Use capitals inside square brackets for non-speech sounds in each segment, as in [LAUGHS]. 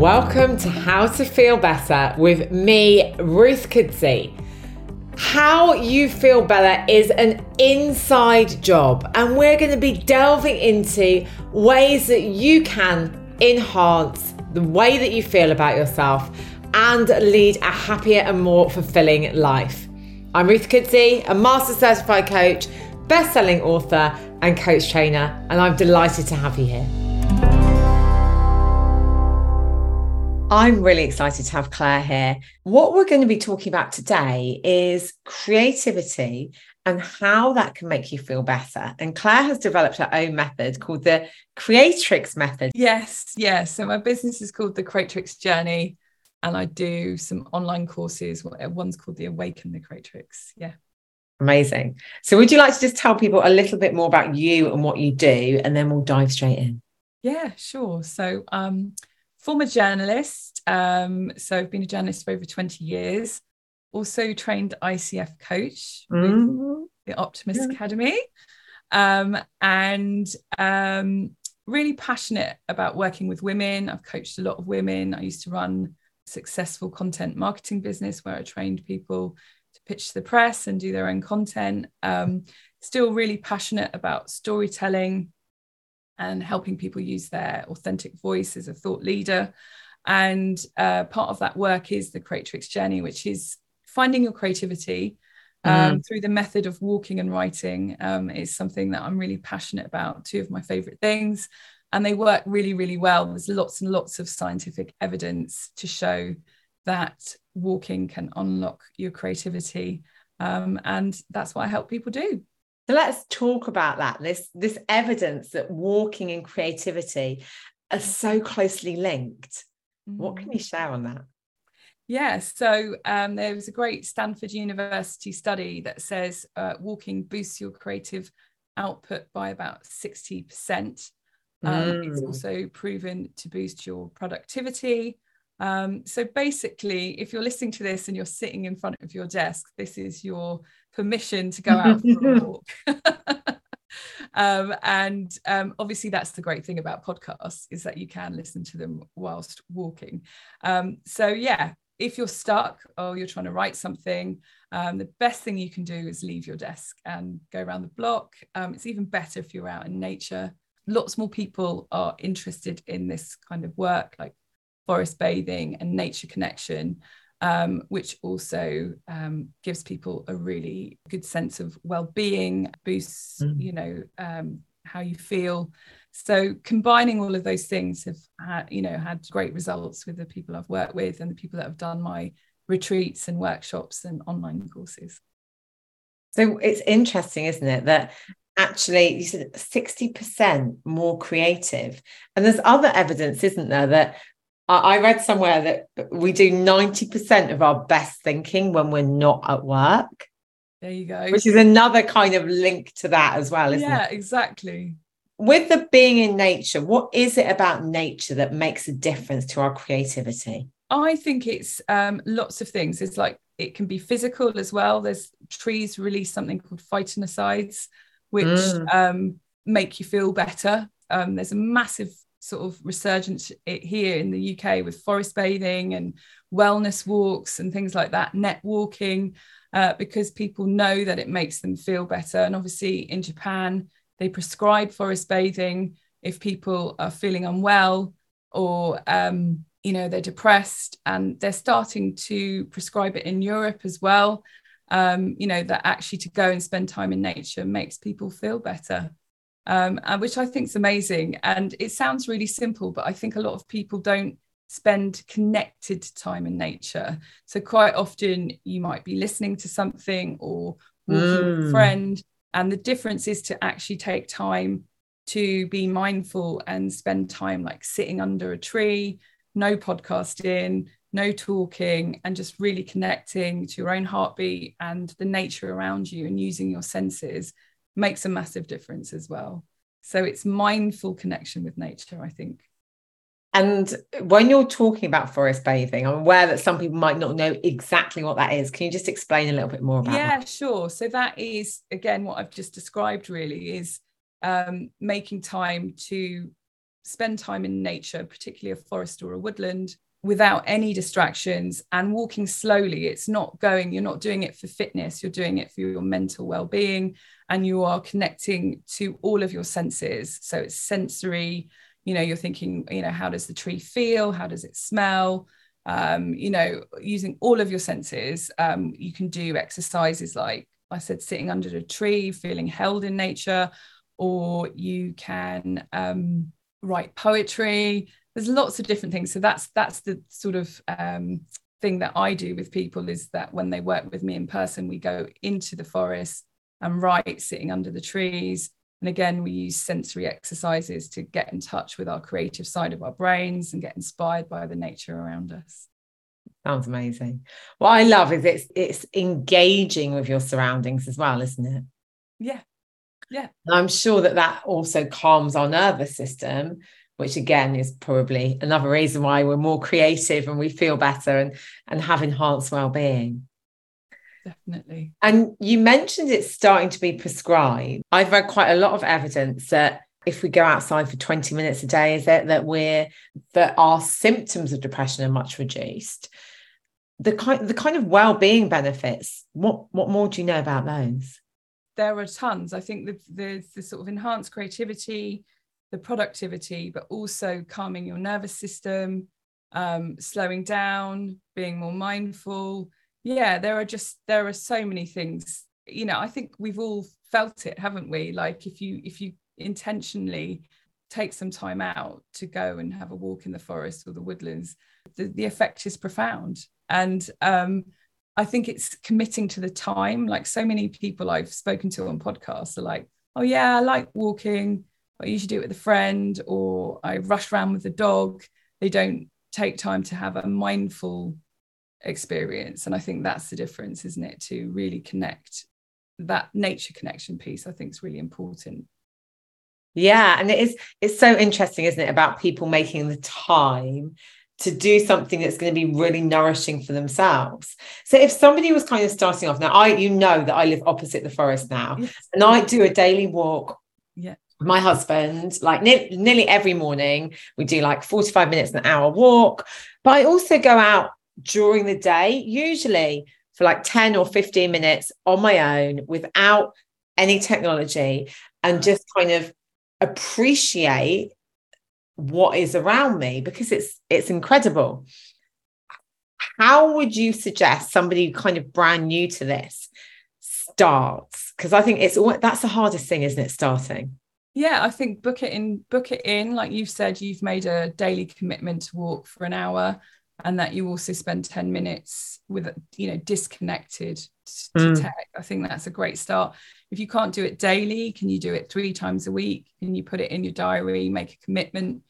Welcome to How to Feel Better with me, Ruth Kudzi. How you feel better is an inside job, and we're going to be delving into ways that you can enhance the way that you feel about yourself and lead a happier and more fulfilling life. I'm Ruth Kudzi, a master certified coach, best selling author, and coach trainer, and I'm delighted to have you here. I'm really excited to have Claire here. What we're going to be talking about today is creativity and how that can make you feel better. And Claire has developed her own method called the Creatrix method. Yes, yes. So my business is called the Creatrix Journey, and I do some online courses. One's called the Awaken the Creatrix. Yeah. Amazing. So, would you like to just tell people a little bit more about you and what you do, and then we'll dive straight in? Yeah, sure. So, um, former journalist. Um, so I've been a journalist for over 20 years. Also trained ICF coach mm-hmm. with the Optimus yeah. Academy. Um, and um, really passionate about working with women. I've coached a lot of women. I used to run successful content marketing business where I trained people to pitch to the press and do their own content. Um, still really passionate about storytelling, and helping people use their authentic voice as a thought leader. And uh, part of that work is the Creatrix journey, which is finding your creativity um, mm. through the method of walking and writing. Um, is something that I'm really passionate about. Two of my favorite things, and they work really, really well. There's lots and lots of scientific evidence to show that walking can unlock your creativity, um, and that's what I help people do. So let's talk about that. This this evidence that walking and creativity are so closely linked. What can you mm. share on that? Yeah, so um, there was a great Stanford University study that says uh, walking boosts your creative output by about 60%. Um, mm. It's also proven to boost your productivity. Um, so basically, if you're listening to this and you're sitting in front of your desk, this is your permission to go out for a [LAUGHS] walk. [LAUGHS] um, and um, obviously, that's the great thing about podcasts is that you can listen to them whilst walking. Um, so yeah, if you're stuck or you're trying to write something, um, the best thing you can do is leave your desk and go around the block. Um, it's even better if you're out in nature. Lots more people are interested in this kind of work, like forest bathing and nature connection um, which also um, gives people a really good sense of well-being, boosts, mm. you know, um, how you feel. So combining all of those things have had, you know, had great results with the people I've worked with and the people that have done my retreats and workshops and online courses. So it's interesting, isn't it, that actually you said 60% more creative. And there's other evidence, isn't there, that I read somewhere that we do 90% of our best thinking when we're not at work. There you go. Which is another kind of link to that as well, isn't yeah, it? Yeah, exactly. With the being in nature, what is it about nature that makes a difference to our creativity? I think it's um, lots of things. It's like it can be physical as well. There's trees release something called phytoncides, which mm. um, make you feel better. Um, there's a massive sort of resurgence here in the UK with forest bathing and wellness walks and things like that, Nordic walking, uh, because people know that it makes them feel better. And obviously, in Japan, they prescribe forest bathing if people are feeling unwell or um, you know they're depressed, and they're starting to prescribe it in Europe as well. Um, you know that actually to go and spend time in nature makes people feel better um, and which I think is amazing. And it sounds really simple, but I think a lot of people don't spend connected time in nature. So quite often you might be listening to something or walking mm. with a mm. friend. And the difference is to actually take time to be mindful and spend time like sitting under a tree, no podcasting, no talking, and just really connecting to your own heartbeat and the nature around you and using your senses makes a massive difference as well. So it's mindful connection with nature, I think. And when you're talking about forest bathing, I'm aware that some people might not know exactly what that is. Can you just explain a little bit more about yeah, that? sure. So that is again what I've just described really is um, making time to spend time in nature, particularly a forest or a woodland, without any distractions and walking slowly. It's not going, you're not doing it for fitness, you're doing it for your mental well being, and you are connecting to all of your senses. So it's sensory, you know, you're thinking, you know, how does the tree feel? How does it smell? Um, you know, using all of your senses, um, you can do exercises like I said, sitting under a tree, feeling held in nature, or you can um, write poetry there's lots of different things. So that's that's the sort of um, thing that i do with people is that when they work with me in person we go into the forest and write sitting under the trees. And again we use sensory exercises to get in touch with our creative side of our brains and get inspired by the nature around us. Sounds amazing. What i love is it's it's engaging with your surroundings as well isn't it? Yeah. Yeah. I'm sure that that also calms our nervous system which again is probably another reason why we're more creative and we feel better and and have enhanced well-being. Definitely. And you mentioned it's starting to be prescribed. I've read quite a lot of evidence that if we go outside for 20 minutes a day is it that we're that our symptoms of depression are much reduced? The kind the kind of well-being benefits what what more do you know about those? There are tons. I think the, the, the sort of enhanced creativity the productivity, but also calming your nervous system, um, slowing down, being more mindful. Yeah, there are just there are so many things. You know, I think we've all felt it, haven't we? Like if you if you intentionally take some time out to go and have a walk in the forest or the woodlands, the, the effect is profound. And um, I think it's committing to the time. Like so many people I've spoken to on podcasts are like, oh yeah, I like walking I usually do it with a friend or I rush around with the dog. They don't take time to have a mindful experience. And I think that's the difference, isn't it? To really connect that nature connection piece, I think is really important. Yeah. And it is, it's so interesting, isn't it, about people making the time to do something that's going to be really nourishing for themselves. So if somebody was kind of starting off now, I you know that I live opposite the forest now, yes. and I do a daily walk yeah my husband like ne- nearly every morning we do like 45 minutes an hour walk. But i also go out during the day usually for like 10 or 15 minutes on my own without any technology and mm. just kind of appreciate what is around me because it's it's incredible. How would you suggest somebody kind of brand new to this starts? Because i think it's that's the hardest thing isn't it starting yeah i think book it in book it in. Like you've said you've made a daily commitment to walk for an hour and that you also spend 10 minutes with you know disconnected to mm. tech. I think that's a great start. If you can't do it daily can you do it three times a week? Can you put it in your diary make a commitment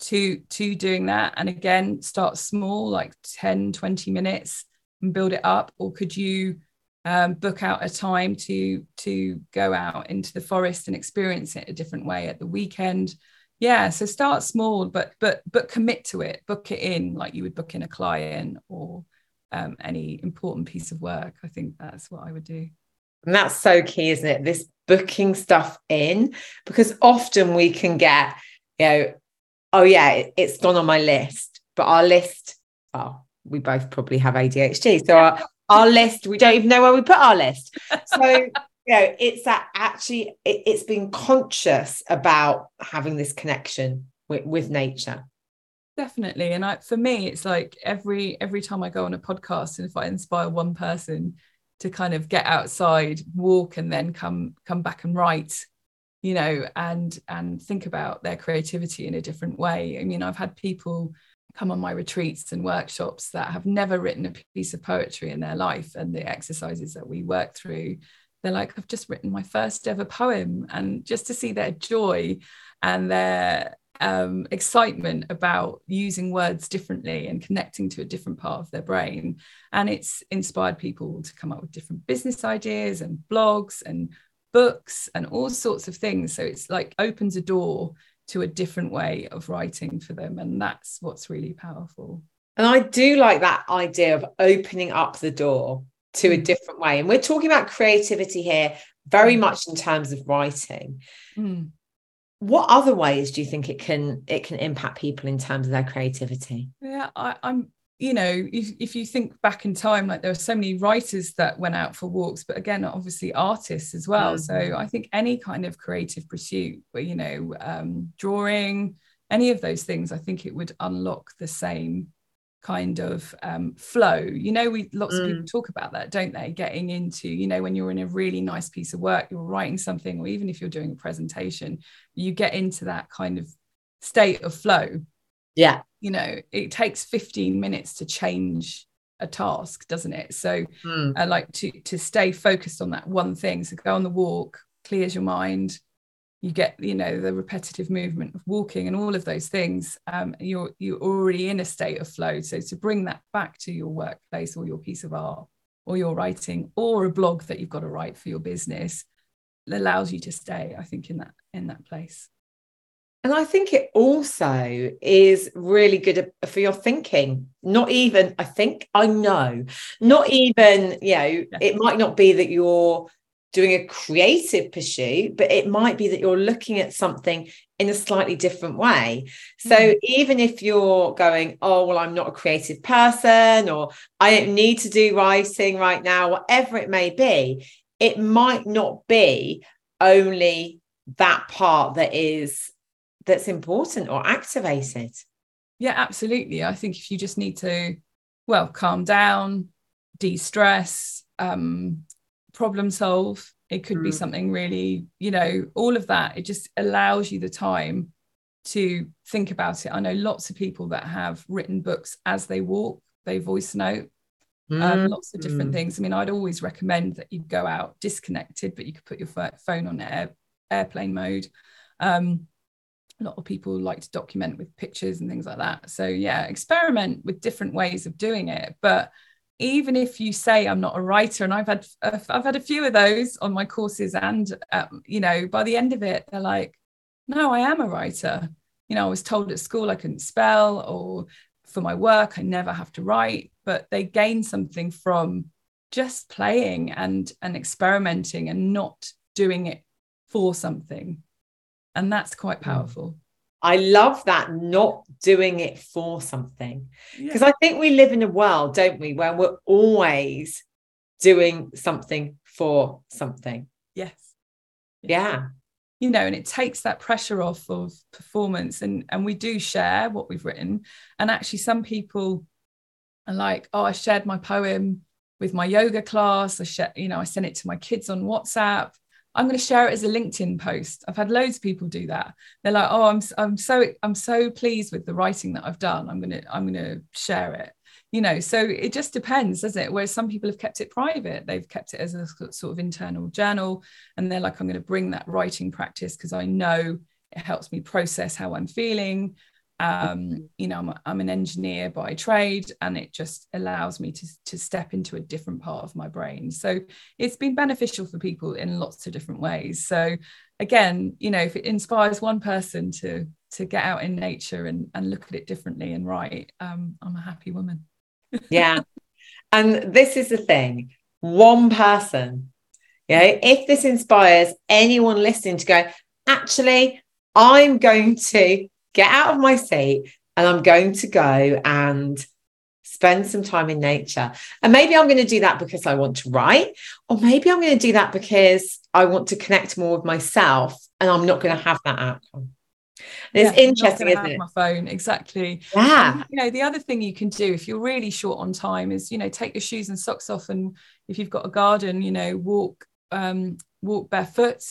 to to doing that? And again start small like 10 20 minutes and build it up. Or could you um, book out a time to to go out into the forest and experience it a different way at the weekend. Yeah so start small but but but commit to it. Book it in like you would book in a client or um, any important piece of work. I think that's what i would do. And that's so key isn't it? This booking stuff in because often we can get you know oh yeah it, it's gone on my list but our list oh we both probably have adhd so our, our list. We don't even know where we put our list. [LAUGHS] So you know it's that actually it, has been conscious about having this connection with, with nature. Definitely. And I, for me it's like every every time i go on a podcast and if i inspire one person to kind of get outside walk and then come come back and write you know and and think about their creativity in a different way. I mean i've had people come on my retreats and workshops that have never written a piece of poetry in their life and the exercises that we work through they're like i've just written my first ever poem. And just to see their joy and their um, excitement about using words differently and connecting to a different part of their brain. And it's inspired people to come up with different business ideas and blogs and books and all sorts of things. So it's like opens a door to a different way of writing for them. And that's what's really powerful. And I do like that idea of opening up the door to a mm. different way. And we're talking about creativity here very mm. much in terms of writing. Mm. what other ways do you think it can it can impact people in terms of their creativity yeah I, i'm you know if, if you think back in time like there are so many writers that went out for walks but again obviously artists as well mm-hmm. so i think any kind of creative pursuit where you know um, drawing any of those things i think it would unlock the same kind of um, flow you know we lots mm. of people mm. talk about that don't they getting into you know when you're in a really nice piece of work you're writing something or even if you're doing a presentation you get into that kind of state of flow yeah you know it takes 15 minutes to change a task doesn't it? So mm. i like to to stay focused on that one thing. So go on the walk clears your mind. You get you know the repetitive movement of walking and all of those things. Um, you're you're already in a state of flow. So to bring that back to your workplace or your piece of art or your writing or a blog that you've got to write for your business allows you to stay i think in that in that place and I think it also is really good for your thinking. Not even, I think, I know, not even, you know, yeah. it might not be that you're doing a creative pursuit, but it might be that you're looking at something in a slightly different way. So mm. even if you're going, oh, well, I'm not a creative person, or I don't need to do writing right now, whatever it may be, it might not be only that part that is that's important or activated. Yeah, absolutely. I think if you just need to, well, calm down, de-stress, um, problem solve. It could mm. be something really, you know, all of that. It just allows you the time to think about it. I know lots of people that have written books as they walk, they voice note. Um, mm. Um, lots of different things. I mean, I'd always recommend that you go out disconnected, but you could put your phone on air, airplane mode. Um, a lot of people like to document with pictures and things like that. So yeah, experiment with different ways of doing it. But even if you say I'm not a writer, and I've had I've had a few of those on my courses, and um, you know, by the end of it, they're like, "No, I am a writer." You know, I was told at school I couldn't spell, or for my work I never have to write, but they gain something from just playing and and experimenting and not doing it for something, and that's quite hmm. powerful. I love that not doing it for something. Because yeah. I think we live in a world, don't we, where we're always doing something for something. Yes. Yeah. You know, and it takes that pressure off of performance. And and we do share what we've written. And actually some people are like, oh, I shared my poem with my yoga class. I share, you know, I sent it to my kids on WhatsApp. I'm going to share it as a LinkedIn post. I've had loads of people do that. They're like, "Oh, I'm I'm so I'm so pleased with the writing that I've done. I'm going to I'm going to share it." You know, so it just depends, doesn't it? Whereas some people have kept it private. They've kept it as a sort of internal journal and they're like I'm going to bring that writing practice because I know it helps me process how I'm feeling um, you know I'm, I'm, an engineer by trade and it just allows me to, to step into a different part of my brain. So it's been beneficial for people in lots of different ways. So again you know if it inspires one person to to get out in nature and, and look at it differently and write um, i'm a happy woman. [LAUGHS] Yeah. And this is the thing one person you know if this inspires anyone listening to go actually i'm going to get out of my seat and I'm going to go and spend some time in nature. And maybe I'm going to do that because I want to write, or maybe I'm going to do that because I want to connect more with myself and I'm not going to have that outcome. And it's yeah, interesting, isn't it? My phone, exactly. Yeah. And, you know, the other thing you can do if you're really short on time is, you know, take your shoes and socks off, and if you've got a garden, you know, walk, um, walk barefoot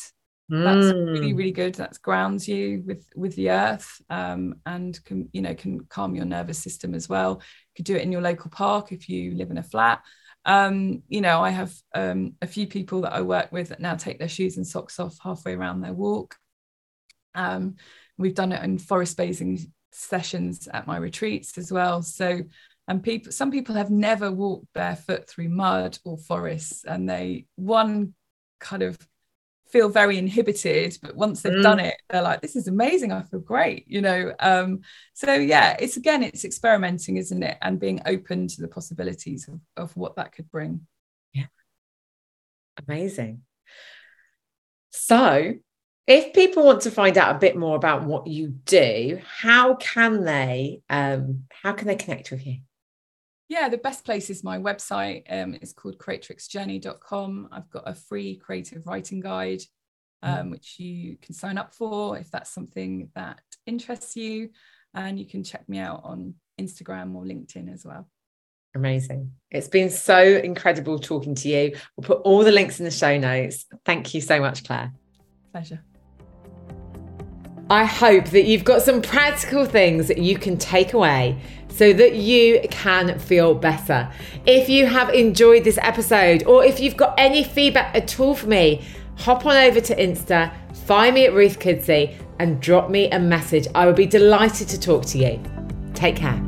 that's really mm. really good. That grounds you with with the earth um, and can you know can calm your nervous system as well. You could do it in your local park if you live in a flat. Um, you know i have um, a few people that i work with that now take their shoes and socks off halfway around their walk. Um, we've done it in forest bathing sessions at my retreats as well. So and people some people have never walked barefoot through mud or forests and they one kind of feel very inhibited but once they've mm. done it they're like this is amazing i feel great you know? Um so yeah it's again it's experimenting isn't it? And being open to the possibilities of, of what that could bring. Yeah. Amazing. So If people want to find out a bit more about what you do, how can they um, how can they connect with you? Yeah, the best place is my website. Um, it's called creatrixjourney.com. I've got a free creative writing guide, um, mm. which you can sign up for if that's something that interests you. And you can check me out on Instagram or LinkedIn as well. Amazing. It's been so incredible talking to you. We'll put all the links in the show notes. Thank you so much, Claire. Pleasure. I hope that you've got some practical things that you can take away so that you can feel better. If you have enjoyed this episode or if you've got any feedback at all for me, hop on over to Insta, find me at Ruth Kudzi and drop me a message. I will be delighted to talk to you. Take care.